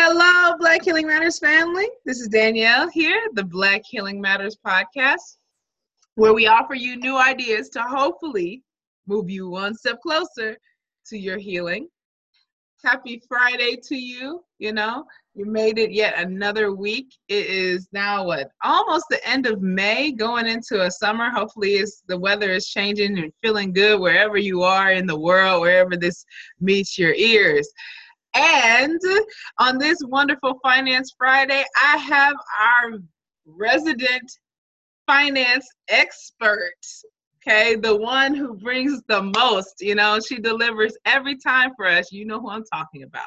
Hello, Black Healing Matters family. This is Danielle here, the Black Healing Matters podcast, where we offer you new ideas to hopefully move you one step closer to your healing. Happy Friday to you. You know, you made it yet another week. It is now what almost the end of May, going into a summer. Hopefully, it's the weather is changing and feeling good wherever you are in the world, wherever this meets your ears. And on this wonderful Finance Friday, I have our resident finance expert. Okay, the one who brings the most, you know, she delivers every time for us. You know who I'm talking about.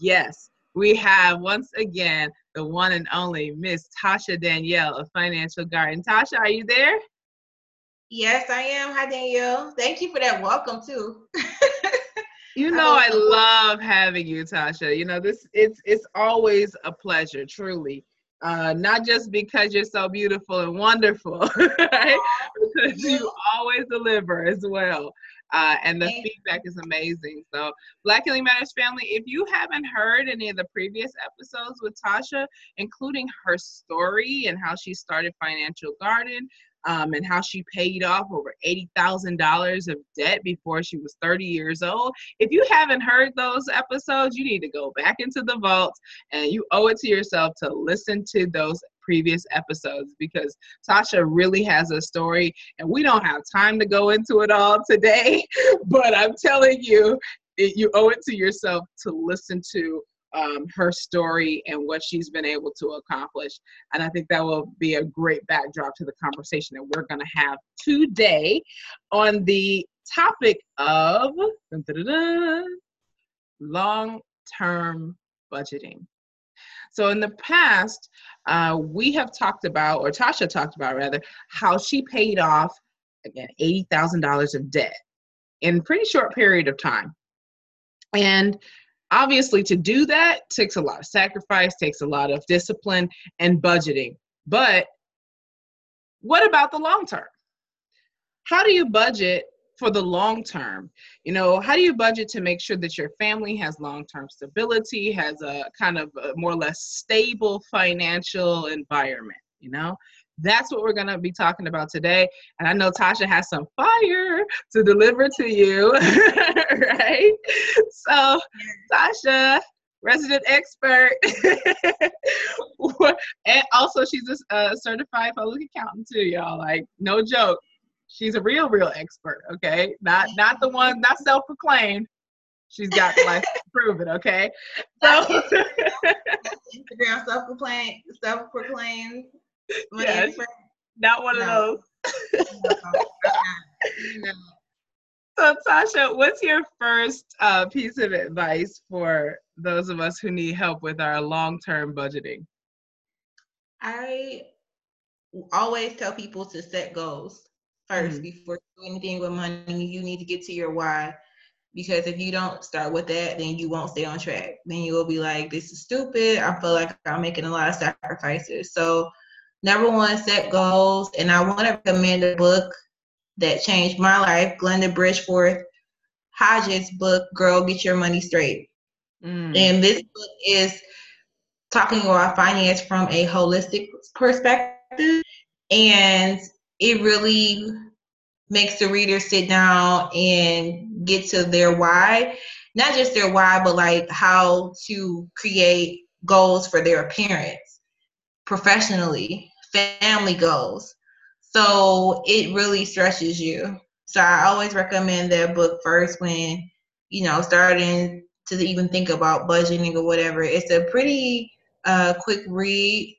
Yes, we have once again the one and only Miss Tasha Danielle of Financial Garden. Tasha, are you there? Yes, I am. Hi, Danielle. Thank you for that welcome too. You know I love having you, Tasha. You know this it's it's always a pleasure, truly. Uh, not just because you're so beautiful and wonderful, right? because you always deliver as well. Uh, and the feedback is amazing. So, Black Healing Matters family, if you haven't heard any of the previous episodes with Tasha, including her story and how she started Financial Garden, um, and how she paid off over $80,000 of debt before she was 30 years old. If you haven't heard those episodes, you need to go back into the vault and you owe it to yourself to listen to those previous episodes because Tasha really has a story and we don't have time to go into it all today, but I'm telling you, it, you owe it to yourself to listen to um, her story and what she's been able to accomplish. And I think that will be a great backdrop to the conversation that we're going to have today on the topic of long term budgeting. So, in the past, uh, we have talked about, or Tasha talked about rather, how she paid off, again, $80,000 of debt in a pretty short period of time. And obviously to do that takes a lot of sacrifice takes a lot of discipline and budgeting. But what about the long term? How do you budget for the long term? You know how do you budget to make sure that your family has long term stability has a kind of a more or less stable financial environment you know that's what we're going to be talking about today. And I know Tasha has some fire to deliver to you, right? So, Tasha, resident expert, and also she's a, certified public accountant too, y'all. Like, no joke. She's a real, real expert. Okay, not not the one, not self-proclaimed. She's got the life to prove it. Okay, so Instagram self-proclaimed, self-proclaimed yes, not one no. of those. no. So, Tasha, what's your first uh, piece of advice for those of us who need help with our long term budgeting? I always tell people to set goals 1st mm-hmm. before doing anything with money. You need to get to your why because if you don't start with that, then you won't stay on track. Then you will be like, "This is stupid. I feel like I'm making a lot of sacrifices." So Number one, set goals. And I want to recommend a book that changed my life, Glinda Bridgforth Hodges' book, Girl, Get Your Money Straight. Mm. And this book is talking about finance from a holistic perspective. And it really makes the reader sit down and get to their why. Not just their why, but like how to create goals for their appearance professionally, family goals. So it really stretches you. So I always recommend that book first when, you know, starting to even think about budgeting or whatever. It's a pretty uh, quick read.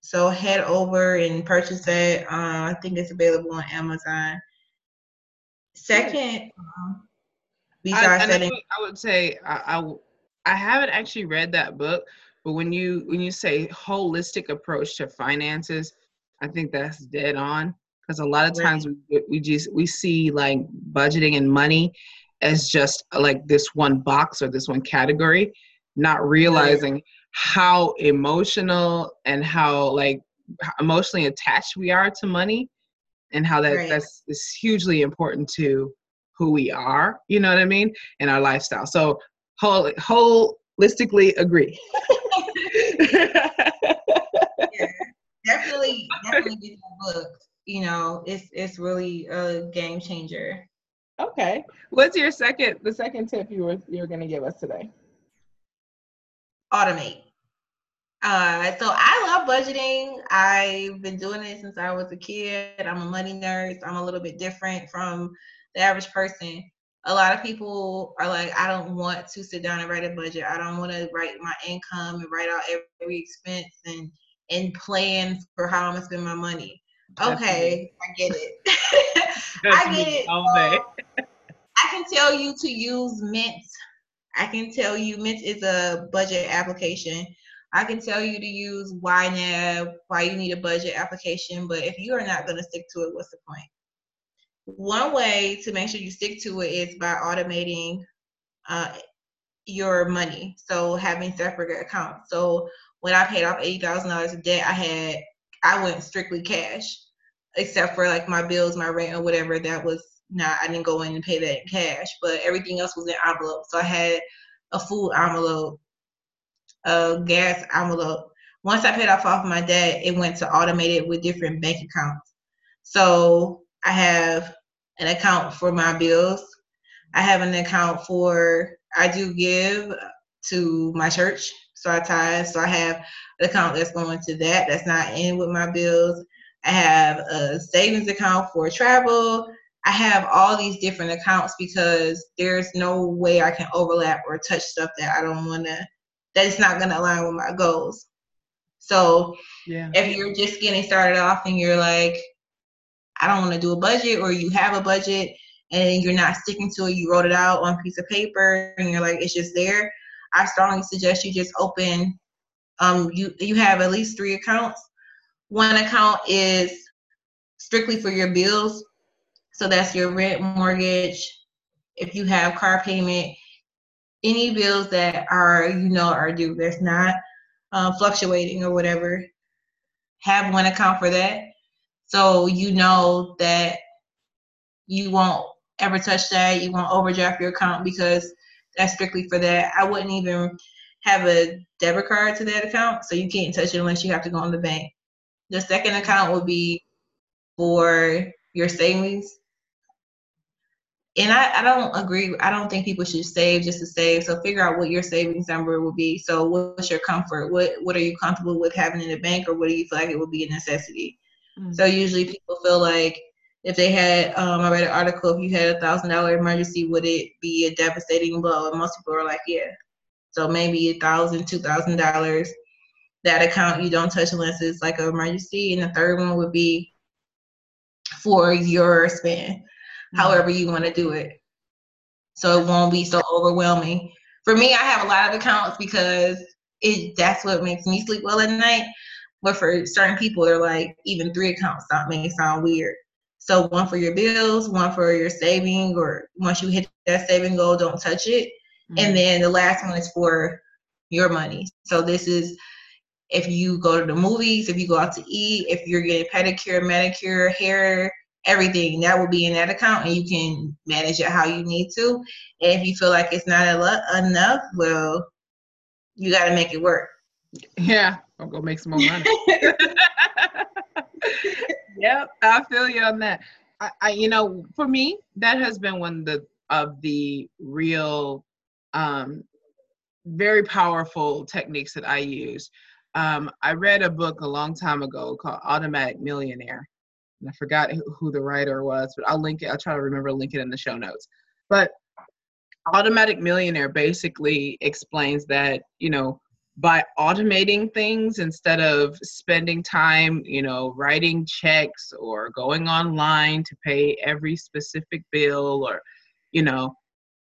So head over and purchase it. Uh, I think it's available on Amazon. Second, um, besides I, setting, I would say I, I I haven't actually read that book, but when you when you say holistic approach to finances, I think that's dead on because a lot of times we we just we see like budgeting and money as just like this one box or this one category, not realizing how emotional and how like emotionally attached we are to money and how that right. that's is hugely important to who we are you know what i mean and our lifestyle. So whole whole listically agree. yeah, definitely, definitely get that book. You know, it's it's really a game changer. Okay. What's your second the second tip you were you're gonna give us today? Automate. Uh, so I love budgeting. I've been doing it since I was a kid. I'm a money nerd. So I'm a little bit different from the average person. A lot of people are like, I don't want to sit down and write a budget. I don't want to write my income and write out every expense and and plan for how I'm gonna spend my money. Okay, I get it. I get it. Day. I can tell you to use Mint. I can tell you Mint is a budget application. I can tell you to use YNAB, why you need a budget application, but if you are not going to stick to it, what's the point? One way to make sure you stick to it is by automating uh, your money. So having separate accounts. So when I paid off eighty thousand dollars of debt, I had I went strictly cash, except for like my bills, my rent, or whatever. That was not I didn't go in and pay that in cash, but everything else was in envelopes. So I had a food envelope, a gas envelope. Once I paid off off my debt, it went to automated with different bank accounts. So I have an account for my bills. I have an account for I do give to my church, so I tithe. So I have an account that's going to that. That's not in with my bills. I have a savings account for travel. I have all these different accounts because there's no way I can overlap or touch stuff that I don't want to, that is not going to align with my goals. So yeah. if you're just getting started off and you're like, I don't want to do a budget, or you have a budget and you're not sticking to it, you wrote it out on a piece of paper and you're like, it's just there. I strongly suggest you just open. Um, you you have at least three accounts. One account is strictly for your bills, so that's your rent, mortgage. If you have car payment, any bills that are you know are due, that's not um, fluctuating or whatever. Have one account for that, so you know that you won't ever touch that. You won't overdraft your account because that's strictly for that. I wouldn't even have a debit card to that account, so you can't touch it unless you have to go in the bank. The second account would be for your savings. And I, I don't agree. I don't think people should save just to save. So figure out what your savings number will be. So what's your comfort? What what are you comfortable with having in the bank, or what do you feel like it would be a necessity? Mm-hmm. So usually people feel like if they had, um, I read an article, if you had a thousand dollar emergency, would it be a devastating blow? And most people are like, yeah. So maybe a thousand, two thousand dollars. That account you don't touch unless it's like an emergency. And the third one would be for your spend, mm-hmm. however you want to do it. So it won't be so overwhelming. For me, I have a lot of accounts because it that's what makes me sleep well at night. But for certain people, they're like even three accounts that may sound weird. So one for your bills, one for your saving, or once you hit that saving goal, don't touch it. Mm-hmm. And then the last one is for your money. So this is if you go to the movies, if you go out to eat, if you're getting pedicure, manicure, hair, everything that will be in that account and you can manage it how you need to. And if you feel like it's not enough, well, you got to make it work. Yeah, Go make some more money. yep, I feel you on that. I, I, you know, for me, that has been one of the of the real, um, very powerful techniques that I use. Um, I read a book a long time ago called Automatic Millionaire, and I forgot who the writer was, but I'll link it. I'll try to remember link it in the show notes. But Automatic Millionaire basically explains that you know by automating things instead of spending time, you know, writing checks or going online to pay every specific bill or, you know,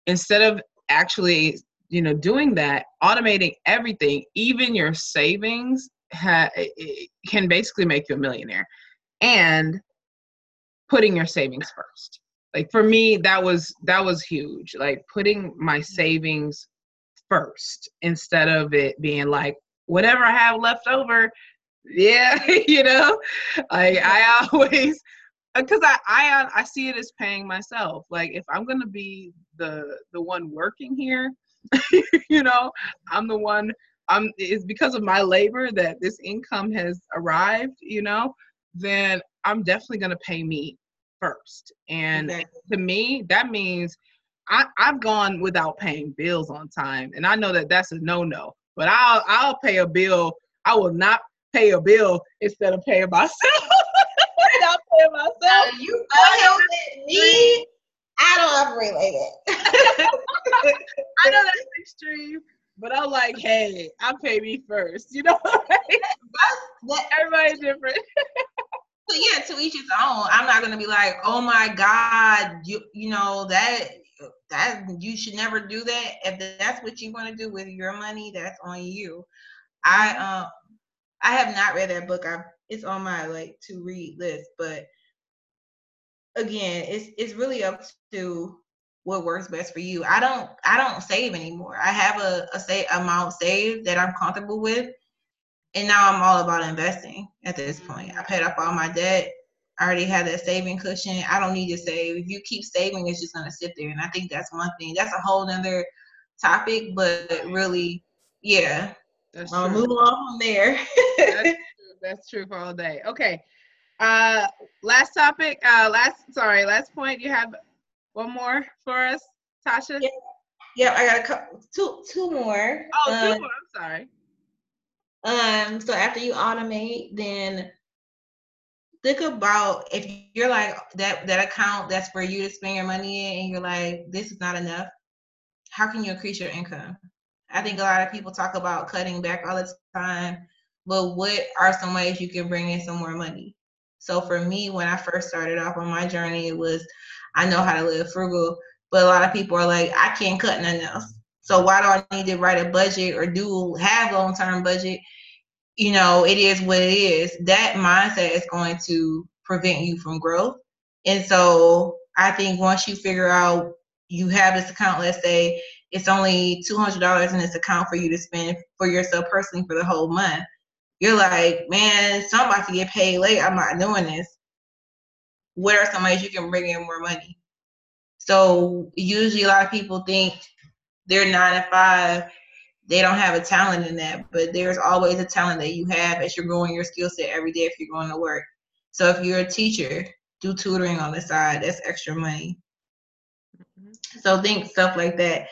instead of actually, you know, doing that, automating everything, even your savings ha- can basically make you a millionaire. And putting your savings first. Like for me, that was that was huge. Like putting my mm-hmm. savings first instead of it being like whatever I have left over. Yeah, you know, like I always uh, because I, I uh, I see it as paying myself. Like if I'm gonna be the the one working here, you know, I'm the one. I'm. It's because of my labor that this income has arrived. You know, then I'm definitely gonna pay me first. And to me, that means I, I've gone without paying bills on time, and I know that that's a no-no. But I'll I'll pay a bill. I will not pay a bill instead of paying myself. I'll pay myself. you help me. I don't like that. I know that's extreme, but I'm like, hey, I pay me first. You know, everybody's different. So yeah, to each his own. I'm not gonna be like, oh my God, you you know that that you should never do that. If that's what you want to do with your money, that's on you. I um I have not read that book. I it's on my like to read list, but again, it's it's really up to what works best for you. I don't I don't save anymore. I have a a say amount saved that I'm comfortable with, and now I'm all about investing at this point. I paid off all my debt. I already have that saving cushion. I don't need to save. If you keep saving, it's just gonna sit there. And I think that's one thing. That's a whole nother topic, but really, yeah. That's I'll move on from there. that's, true. that's true for all day. Okay. Uh last topic, uh last sorry, last point. You have one more for us, Tasha? Yeah, yeah I got a couple two two more. Oh, two more, I'm sorry. Um, so after you automate, then think about if you're like that that account that's for you to spend your money in and you're like, this is not enough, how can you increase your income? I think a lot of people talk about cutting back all the time, but what are some ways you can bring in some more money? So for me, when I first started off on my journey, it was I know how to live frugal, but a lot of people are like, I can't cut nothing else. So why do I need to write a budget or do have a long term budget? You know, it is what it is. That mindset is going to prevent you from growth. And so I think once you figure out you have this account, let's say it's only two hundred dollars in this account for you to spend for yourself personally for the whole month. You're like, man, somebody to get paid late. I'm not doing this. What are some ways you can bring in more money? So usually a lot of people think they're nine to five, they don't have a talent in that, but there's always a talent that you have as you're growing your skill set every day if you're going to work. So if you're a teacher, do tutoring on the side, that's extra money. Mm-hmm. So think stuff like that.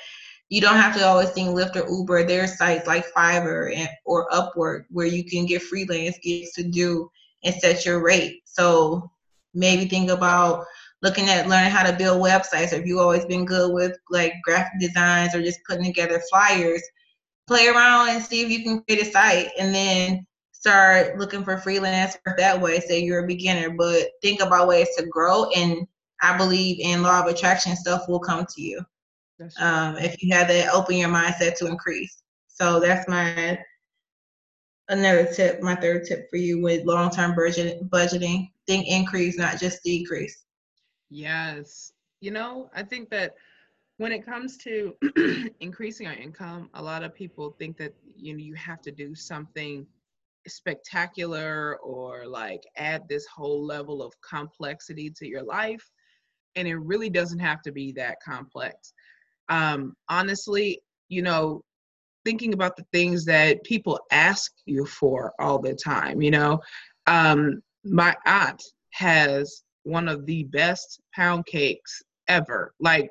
You don't have to always think Lyft or Uber. There's sites like Fiverr and, or Upwork where you can get freelance gigs to do and set your rate. So maybe think about looking at learning how to build websites or if you've always been good with like graphic designs or just putting together flyers play around and see if you can create a site and then start looking for freelance work that way. Say you're a beginner but think about ways to grow and i believe in law of attraction stuff will come to you um, if you have that open your mindset to increase. So that's my another tip my third tip for you with long-term budget, budgeting. Think increase not just decrease. Yes. You know, I think that when it comes to increasing our income, a lot of people think that you know you have to do something spectacular or like add this whole level of complexity to your life and it really doesn't have to be that complex um honestly you know thinking about the things that people ask you for all the time you know um my aunt has one of the best pound cakes ever. Like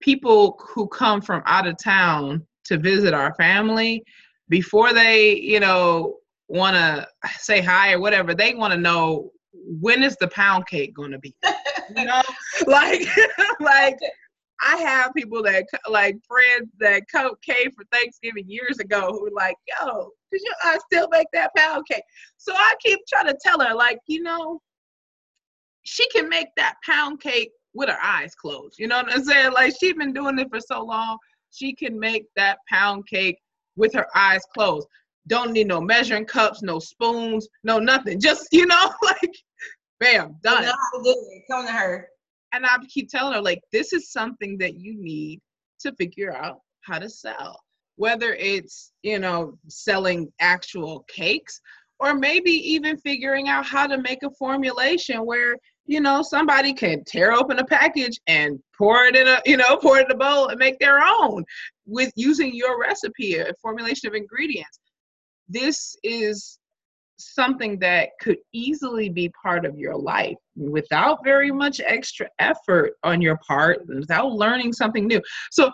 people who come from out of town to visit our family, before they, you know, want to say hi or whatever, they want to know when is the pound cake going to be? you know, like, like I have people that like friends that come came for Thanksgiving years ago who were like, "Yo, did you I still make that pound cake?" So I keep trying to tell her, like, you know, she can make that pound cake with her eyes closed. You know what I'm saying? Like she's been doing it for so long, she can make that pound cake with her eyes closed. Don't need no measuring cups, no spoons, no nothing. Just you know, like, bam, done. You know how to do it. Come to her. And I keep telling her like, this is something that you need to figure out how to sell. Whether it's you know selling actual cakes or maybe even figuring out how to make a formulation where you know, somebody can tear open a package and pour it in a, you know, pour it in a bowl and make their own with using your recipe, a formulation of ingredients. This is something that could easily be part of your life without very much extra effort on your part, without learning something new. So,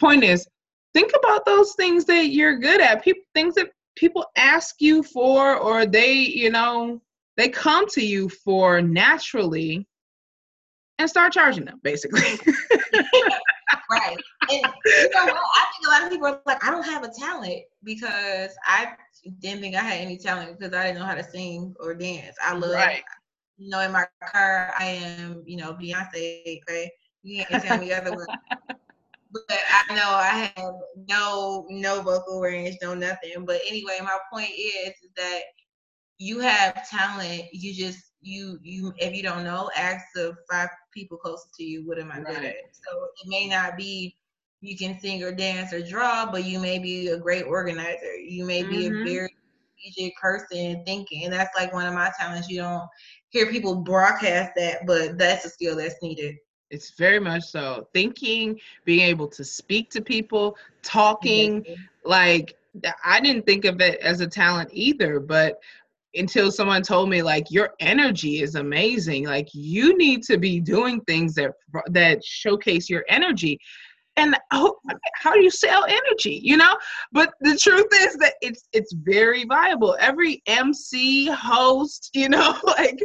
point is, think about those things that you're good at, people things that people ask you for or they, you know, they come to you for naturally and start charging them basically. right. And you know what? I think a lot of people are like, I don't have a talent because I didn't think I had any talent because I didn't know how to sing or dance. I love, right. you know, in my car, I am, you know, Beyonce. Okay, you can't tell me otherwise. but I know I have no no vocal range, no nothing. But anyway, my point is, is that you have talent. You just you you if you don't know, ask the five people closest to you. What am I right. good at? So it may not be you can sing or dance or draw, but you may be a great organizer. You may be mm-hmm. a very strategic person thinking. And that's like one of my talents. You don't hear people broadcast that, but that's a skill that's needed. It's very much so. Thinking, being able to speak to people, talking, mm-hmm. like I didn't think of it as a talent either, but until someone told me like your energy is amazing. Like you need to be doing things that that showcase your energy. And how, how do you sell energy you know? But the truth is that it's it's very viable. Every mc host you know like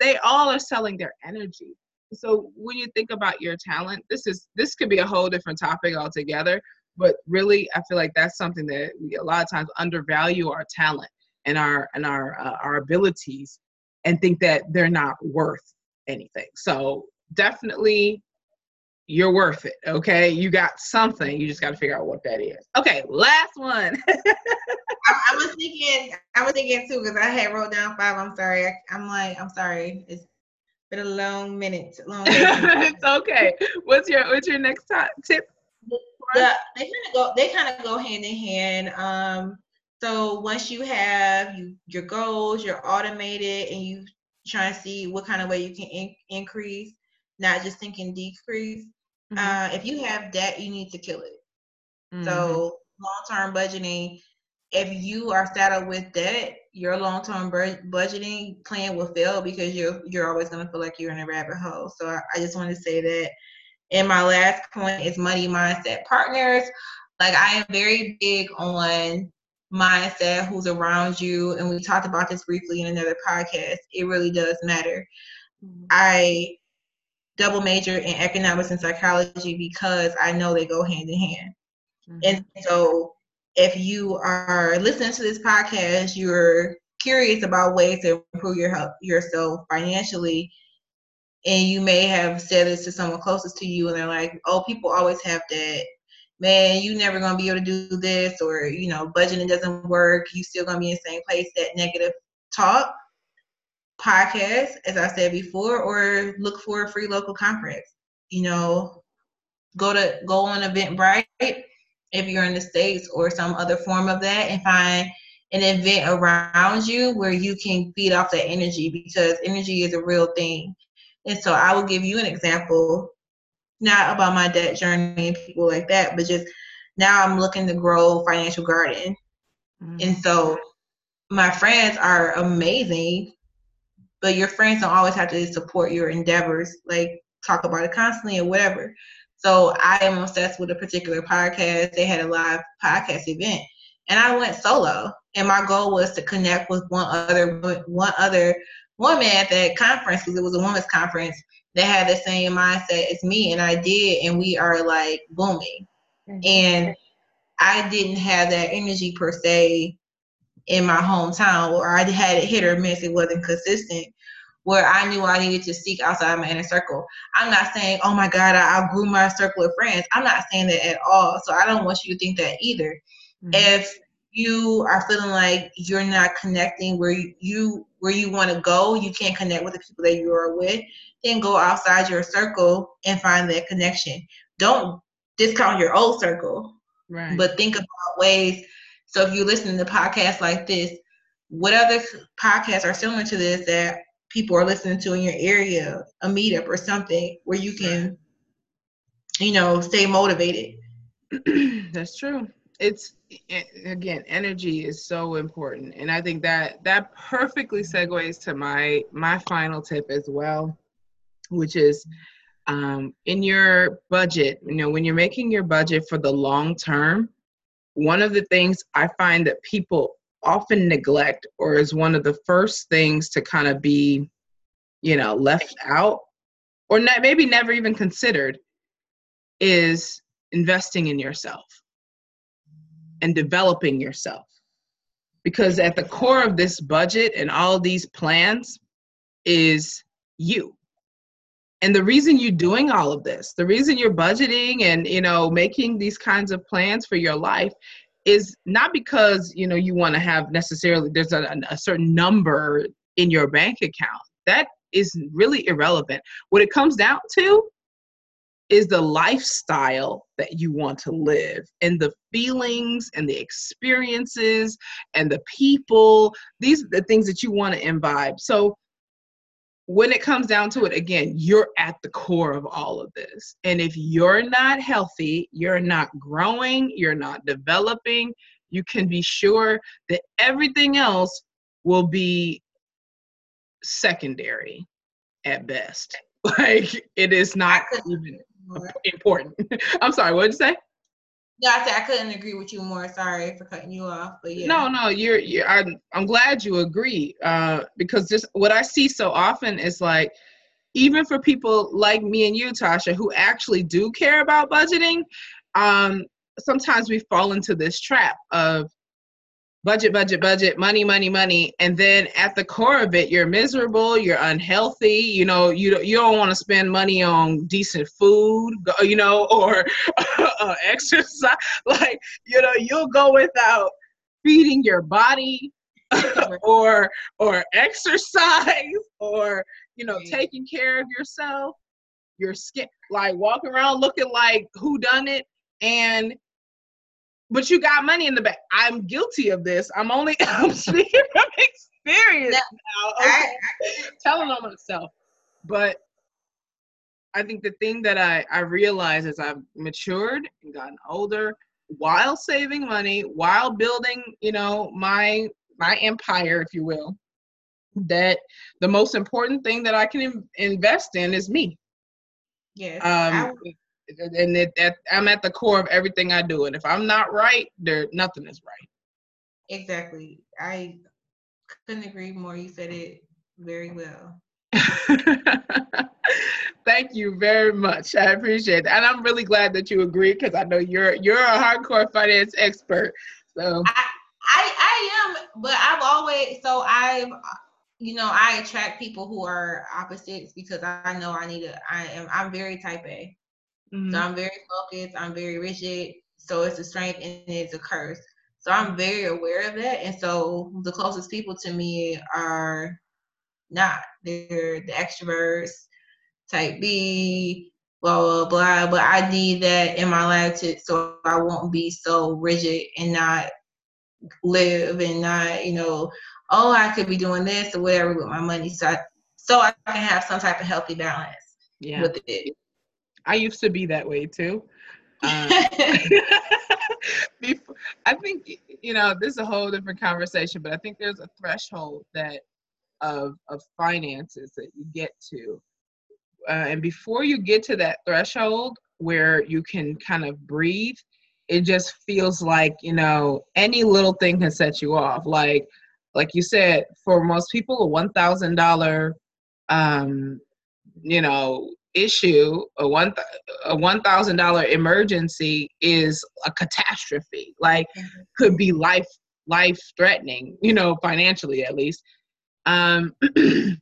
they all are selling their energy. So when you think about your talent this is this could be a whole different topic altogether but really i feel like that's something that we a lot of times undervalue our talent and our and our uh, our abilities and think that they're not worth anything so definitely you're worth it. Okay. You got something. You just got to figure out what that is. Okay. Last one. I, I, was thinking, I was thinking too, because I had wrote down five. I'm sorry. I, am like, I'm sorry. It's been a long minute. Long it's okay. What's your, what's your next top, tip? The, they kind of go, they kind of go hand in hand. Um, so once you have you, your goals, you're automated and you try to see what kind of way you can in, increase, not just thinking decrease Mm-hmm. Uh, if you have debt, you need to kill it. Mm-hmm. So long term budgeting, if you are saddled with debt, your long term budgeting plan will fail because you're you're always gonna feel like you're in a rabbit hole. So I, I just want to say that. And my last point is money mindset partners. Like I am very big on mindset, who's around you, and we talked about this briefly in another podcast. It really does matter. Mm-hmm. I double major in economics and psychology because I know they go hand in hand. Mm-hmm. And so if you are listening to this podcast, you're curious about ways to improve your health yourself financially, and you may have said this to someone closest to you, and they're like, "Oh, people always have that. Man, you never gonna be able to do this, or you know, budgeting doesn't work. You still gonna be in the same place." That negative talk podcast, as I said before, or look for a free local conference. You know, go to go on Eventbrite if you're in the States or some other form of that and find an event around you where you can feed off that energy because energy is a real thing. And so I will give you an example, not about my debt journey and people like that, but just now I'm looking to grow financial garden. Mm-hmm. And so my friends are amazing but your friends don't always have to support your endeavors, like talk about it constantly or whatever. So I am obsessed with a particular podcast. They had a live podcast event, and I went solo. And my goal was to connect with one other one other woman at that conference because it was a women's conference that had the same mindset as me, and I did, and we are like booming. Mm-hmm. And I didn't have that energy per se in my hometown, or I had it hit or miss. It wasn't consistent. Where I knew I needed to seek outside my inner circle. I'm not saying, oh my God, I outgrew my circle of friends. I'm not saying that at all. So I don't want you to think that either. Mm-hmm. If you are feeling like you're not connecting where you where you want to go, you can't connect with the people that you are with, then go outside your circle and find that connection. Don't discount your old circle, right. but think about ways so if you're listening to podcasts like this, what other podcasts are similar to this that people are listening to in your area, a meetup or something where you can, you know, stay motivated. That's true. It's again, energy is so important, and I think that that perfectly segues to my my final tip as well, which is um, in your budget. You know, when you're making your budget for the long term, one of the things I find that people often neglect or is one of the first things to kind of be, you know, left out or not, maybe never even considered is investing in yourself and developing yourself. Because at the core of this budget and all these plans is you and the reason you're doing all of this the reason you're budgeting and you know making these kinds of plans for your life is not because you know you want to have necessarily there's a, a certain number in your bank account. That is really irrelevant. What it comes down to is the lifestyle that you want to live and the feelings and the experiences and the people these are the things that you want to imbibe. So when it comes down to it, again, you're at the core of all of this. And if you're not healthy, you're not growing, you're not developing, you can be sure that everything else will be secondary at best. Like it is not even important. I'm sorry, what did you say? Yeah, I said I couldn't agree with you more. Sorry for cutting you off, but yeah. No, no, you're. you're I'm. I'm glad you agree. Uh, because just what I see so often is like, even for people like me and you, Tasha, who actually do care about budgeting, um, sometimes we fall into this trap of budget, budget, budget, money, money, money, and then at the core of it, you're miserable, you're unhealthy. You know, you don't, you don't want to spend money on decent food, you know, or uh, exercise. Like, you know, you'll go without feeding your body or or exercise or you know taking care of yourself your skin like walking around looking like who done it and but you got money in the bank. I'm guilty of this. I'm only I'm speaking from experience now. Okay? I, I, Telling on myself. But I think the thing that I, I realize as I've matured and gotten older, while saving money, while building, you know, my my empire, if you will, that the most important thing that I can invest in is me. Yes. Um, and it, that I'm at the core of everything I do. And if I'm not right, there nothing is right. Exactly. I couldn't agree more. You said it very well. Thank you very much. I appreciate it. And I'm really glad that you agree because I know you're you're a hardcore finance expert. So I, I I am, but I've always so I've you know I attract people who are opposites because I know I need a I am I'm very type A. Mm-hmm. So I'm very focused, I'm very rigid. So it's a strength and it's a curse. So I'm very aware of that. And so the closest people to me are not. They're the extroverts, type B, blah blah blah. But I need that in my life to so I won't be so rigid and not live and not, you know, oh I could be doing this or whatever with my money. So I, so I can have some type of healthy balance yeah. with it. I used to be that way too. Um, before, I think you know this is a whole different conversation, but I think there's a threshold that of of finances that you get to, uh, and before you get to that threshold where you can kind of breathe, it just feels like you know any little thing can set you off. Like like you said, for most people, a one thousand dollar um, you know issue, a one a one thousand dollar emergency is a catastrophe. Like mm-hmm. could be life life threatening, you know, financially at least. Um,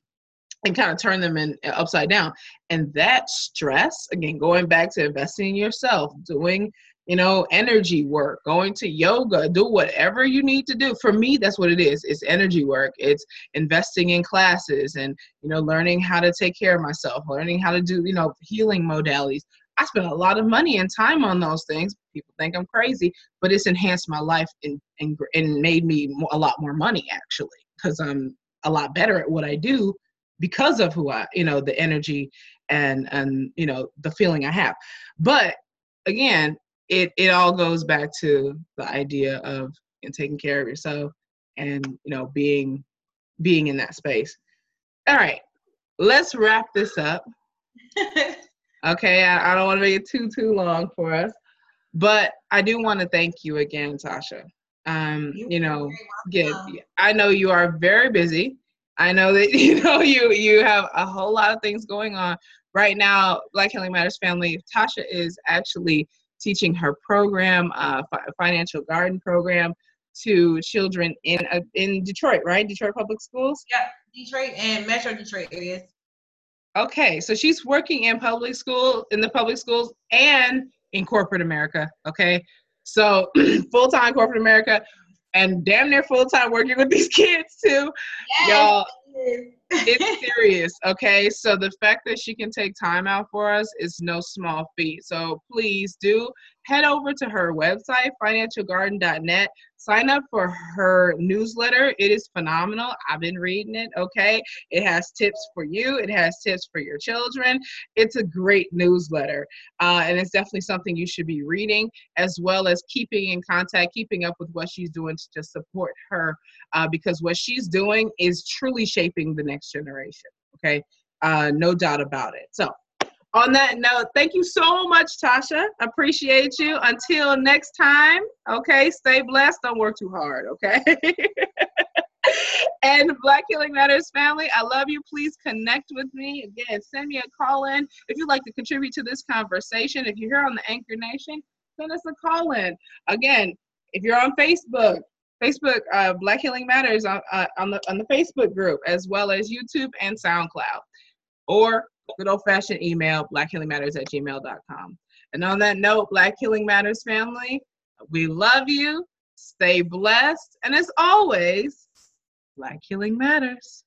and kind of turn them in upside down. And that stress, again, going back to investing in yourself, doing you know, energy work, going to yoga, do whatever you need to do. For me, that's what it is. It's energy work. It's investing in classes and, you know, learning how to take care of myself, learning how to do, you know, healing modalities. I spend a lot of money and time on those things. People think I'm crazy, but it's enhanced my life and, and, and made me a lot more money actually, because I'm a lot better at what I do because of who I, you know, the energy and and you know the feeling I have. But again, it it all goes back to the idea of you know, taking care of yourself and you know being being in that space. All right, let's wrap this up. okay, I, I don't want to make it too too long for us, but I do want to thank you again, Tasha. Um, you, you know, get I know you are very busy. I know that you know you you have a whole lot of things going on right now. Black Healing Matters family. Tasha is actually teaching her program, uh, financial garden program, to children in uh, in Detroit, right? Detroit Public Schools. Yeah, Detroit and Metro Detroit areas. Okay, so she's working in public school in the public schools and in corporate America. Okay, so full time corporate America and damn near full time working with these kids too. Yes. Y'all, it's serious. Okay, so the fact that she can take time out for us is no small feat. So please do head over to her website, financialgarden.net. Sign up for her newsletter. It is phenomenal. I've been reading it. Okay. It has tips for you, it has tips for your children. It's a great newsletter. Uh, and it's definitely something you should be reading, as well as keeping in contact, keeping up with what she's doing to just support her, uh, because what she's doing is truly shaping the next generation. Okay. Uh, no doubt about it. So, on that note, thank you so much, Tasha. Appreciate you. Until next time, okay, stay blessed. Don't work too hard, okay? and Black Healing Matters family, I love you. Please connect with me. Again, send me a call in if you'd like to contribute to this conversation. If you're here on the Anchor Nation, send us a call in. Again, if you're on Facebook, Facebook uh, Black Healing Matters on, uh, on the on the Facebook group, as well as YouTube and SoundCloud, or good old fashioned email, blackhealingmatters at gmail.com. And on that note, Black Healing Matters family, we love you. Stay blessed. And as always, Black Healing Matters.